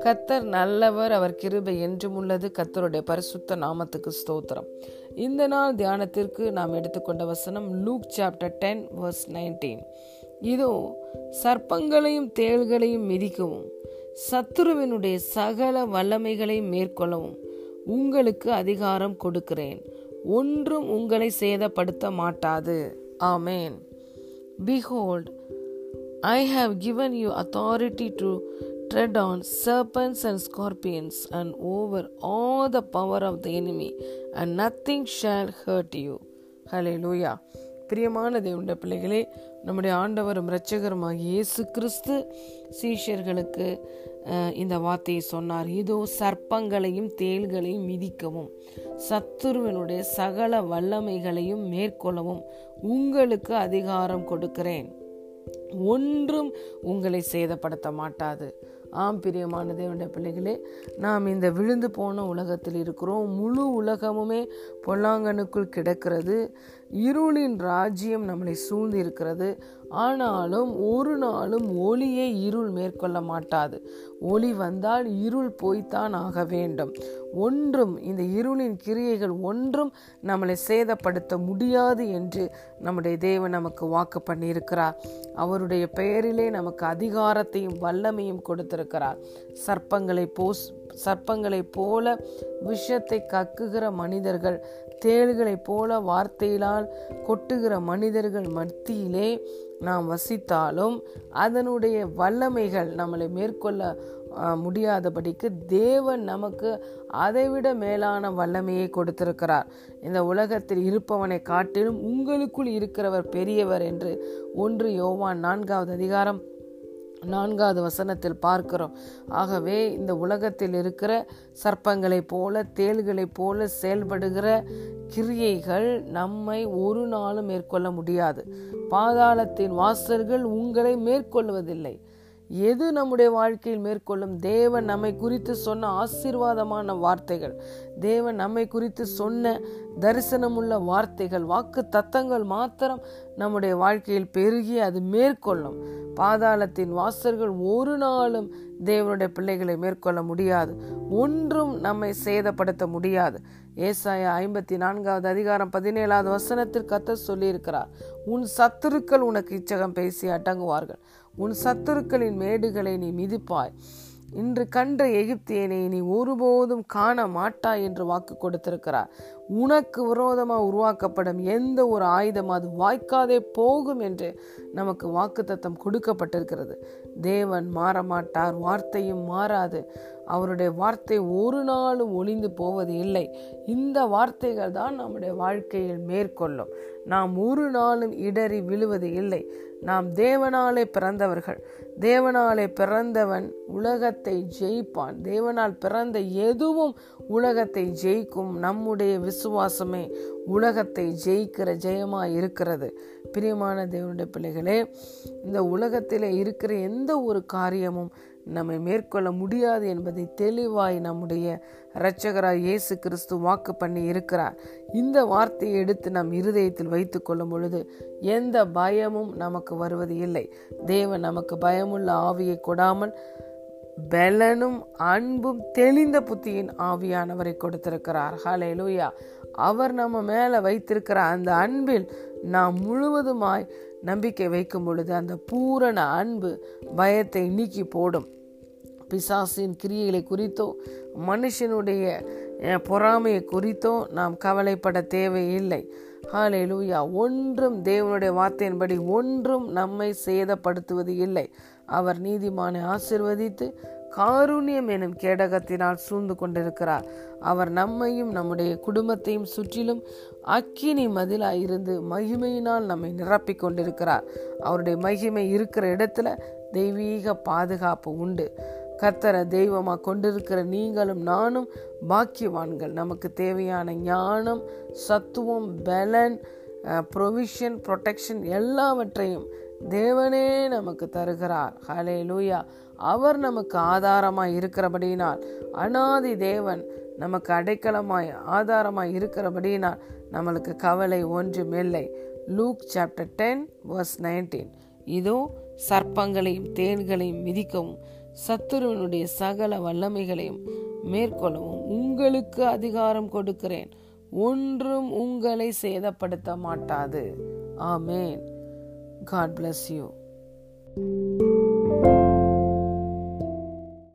கத்தர் நல்லவர் அவர் கிருபை என்றும் உள்ளது. கத்தருடைய பரிசுத்த நாமத்துக்கு ஸ்தோத்திரம். இந்த நாள் தியானத்திற்கு நாம் எடுத்துக்கொண்ட வசனம் Luke chapter ten verse nineteen. இதோ சர்ப்பங்களையும் தேள்களையும் மிதிக்கவும் சத்துருவினுடைய சகல வல்லமைகளையும் மேற்கொள்ளவும் உங்களுக்கு அதிகாரம் கொடுக்கிறேன். ஒன்றும் உங்களை சேதப்படுத்த மாட்டாது. ஆமேன். Behold, I have given you authority to tread on serpents and scorpions and over all the power of the enemy, and nothing shall hurt you. Hallelujah. பிரியமான தேவனுடைய பிள்ளைகளே நம்முடைய ஆண்டவரும் இரட்சகருமாகிய இயேசு கிறிஸ்து சீஷர்களுக்கு அஹ், இந்த வார்த்தையை சொன்னார். இதோ சர்ப்பங்களையும் தேள்களையும் மிதிக்கவும் சத்துருவினுடைய சகல வல்லமைகளையும் மேற்கொள்ளவும் உங்களுக்கு அதிகாரம் கொடுக்கிறேன். ஒன்றும் உங்களை சேதப்படுத்த மாட்டாது. ஆம் பிரியமான தேவனுடைய பிள்ளைகளே நாம் இந்த விழுந்து போன உலகத்தில் இருக்கிறோம். முழு உலகமுமே பொல்லாங்கனுக்குள் கிடக்கிறது. இருளின் ராஜ்யம் நம்மளை சூழ்ந்து இருக்கிறது ஆனாலும் ஒரு நாளும் ஒளியை இருள் மேற்கொள்ள மாட்டாது. ஒளி வந்தால் இருள் போய்த்தான் ஆக வேண்டும். ஒன்றும் இந்த இருளின் கிரியைகள் ஒன்றும் நம்மளை சேதப்படுத்த முடியாது என்று நம்முடைய தேவன் நமக்கு வாக்கு பண்ணியிருக்கிறார். அவருடைய பெயரிலே நமக்கு அதிகாரத்தையும் வல்லமையும் கொடுத்திருக்கிறார். சர்ப்பங்களை போஸ் சர்ப்பங்களைப் போல விஷத்தை கக்குகிற மனிதர்கள் தேள்களைப் போல வார்த்தையினால் கொட்டுகிற மனிதர்கள் மத்தியிலே நாம் வசித்தாலும் அதனுடைய வல்லமைகள் நம்மளை மேற்கொள்ள முடியாதபடிக்கு தேவன் நமக்கு அதைவிட மேலான வல்லமையை கொடுத்திருக்கிறார். இந்த உலகத்தில் இருப்பவனை காட்டிலும் உங்களுக்குள் இருக்கிறவர் பெரியவர் என்று ஒன்று யோவான் நான்காவது அதிகாரம் நான்காவது வசனத்தில் பார்க்கிறோம். ஆகவே இந்த உலகத்தில் இருக்கிற சர்ப்பங்களைப் போல தேள்களைப் போல செயல்படுகிற கிரியைகள் நம்மை ஒரு நாளும் மேற்கொள்ள முடியாது. பாதாளத்தின் வாசல்கள் உங்களை மேற்கொள்வதில்லை. எது நம்முடைய வாழ்க்கையில் மேற்கொள்ளும்? தேவன் நம்மை குறித்து சொன்ன ஆசீர்வாதமான வார்த்தைகள். தேவன் நம்மை குறித்து சொன்ன தரிசனமுள்ள வார்த்தைகள். வாக்கு தத்தங்கள் மாத்திரம் நம்முடைய வாழ்க்கையில் பெருகி அது மேற்கொள்ளும். பாதாளத்தின் வாசர்கள் ஒரு நாளும் தேவனுடைய பிள்ளைகளை மேற்கொள்ள முடியாது. ஒன்றும் நம்மை சேதப்படுத்த முடியாது. ஏசாயா ஐம்பத்தி நான்காவது அதிகாரம் பதினேழாவது வசனத்தில் கத்த சொல்லியிருக்கிறார் உன் சத்துருக்கள் உனக்கு இச்சகம் பேசி அடங்குவார்கள். உன் சத்துருக்களின் மேடுகளை நீ மிதிப்பாய். இன்று கண்ட எகிப்தியனை நீ ஒருபோதும் காண மாட்டாய் என்று வாக்கு கொடுத்திருக்கிறார். உனக்கு விரோதமாக உருவாக்கப்படும் எந்த ஒரு ஆயுதம் அது வாய்க்காதே போகும் என்று நமக்கு வாக்குத்தத்தம் கொடுக்கப்பட்டிருக்கிறது. தேவன் மாற மாட்டார் வார்த்தையும் மாறாது. அவருடைய வார்த்தை ஒரு நாளும் ஒளிந்து போவது இல்லை. இந்த வார்த்தைகள் தான் நம்முடைய வாழ்க்கையில் மேற்கொள்ளும். நாம் ஒரு நாளும் இடறி விழுவது இல்லை. நாம் தேவனாலே பிறந்தவர்கள். தேவனாலே பிறந்தவன் உலகத்தை ஜெயிப்பான். தேவனால் பிறந்த எதுவும் உலகத்தை ஜெயிக்கும் நம்முடைய விசுவாசமே உலகத்தை ஜெயிக்கிற ஜெயமாக இருக்கிறது. பிரியமான தேவனுடைய பிள்ளைகளே இந்த உலகத்தில் இருக்கிற எந்த ஒரு காரியமும் நம்மை மேற்கொள்ள முடியாது என்பதை தெளிவாய் நம்முடைய இரட்சகராய் இயேசு கிறிஸ்து வாக்கு பண்ணி இருக்கிறார். இந்த வார்த்தையை எடுத்து நம் இருதயத்தில் வைத்து கொள்ளும் பொழுது எந்த பயமும் நமக்கு வருவது இல்லை. தேவன் நமக்கு பயமுள்ள ஆவியை கொடாமல் பலனும் அன்பும் தெளிந்த புத்தியின் ஆவியானவரை கொடுத்திருக்கிறார். ஹalleluya. அவர் நம்ம மேல வைத்திருக்கிற அந்த அன்பில் நாம் முழுவதுமாய் நம்பிக்கை வைக்கும் பொழுது அந்த பூரண அன்பு பயத்தை நீக்கி போடும். பிசாசின் கிரியைகளை குறித்தோ மனுஷனுடைய பொறாமையை குறித்தோ நாம் கவலைப்பட தேவையில்லை. ஹalleluya. ஒன்றும் தேவனுடைய வார்த்தையின்படி ஒன்றும் நம்மை சேதப்படுத்துவது இல்லை. அவர் நீதிமானை ஆசிர்வதித்து காருண்யம் எனும் கேடகத்தினால் சூழ்ந்து கொண்டிருக்கிறார். அவர் நம்மையும் நம்முடைய குடும்பத்தையும் சுற்றிலும் அக்கினி மதிலாக இருந்து மகிமையினால் நம்மை நிரப்பிக் கொண்டிருக்கிறார். அவருடைய மகிமை இருக்கிற இடத்துல தெய்வீக பாதுகாப்பு உண்டு. கத்தரை தெய்வமாக கொண்டிருக்கிற நீங்களும் நானும் பாக்கியவான்கள். நமக்கு தேவையான ஞானம் சத்துவம் பலன் ப்ரொவிஷன் ப்ரொடெக்ஷன் எல்லாவற்றையும் தேவனே நமக்கு தருகிறார். ஹலே லூயா அவர் நமக்கு ஆதாரமாய் இருக்கிறபடியினால் அனாதி தேவன் நமக்கு அடைக்கலமாய் ஆதாரமாய் இருக்கிறபடியினால் நம்மளுக்கு கவலை ஒன்றும் இல்லை. Luke chapter ten verse nineteen. இதோ சர்ப்பங்களையும் தேன்களையும் மிதிக்கவும் சத்துருவனுடைய சகல வல்லமைகளையும் மேற்கொள்ளவும் உங்களுக்கு அதிகாரம் கொடுக்கிறேன். ஒன்றும் உங்களை சேதப்படுத்த மாட்டாது. ஆமேன். God bless you thank you.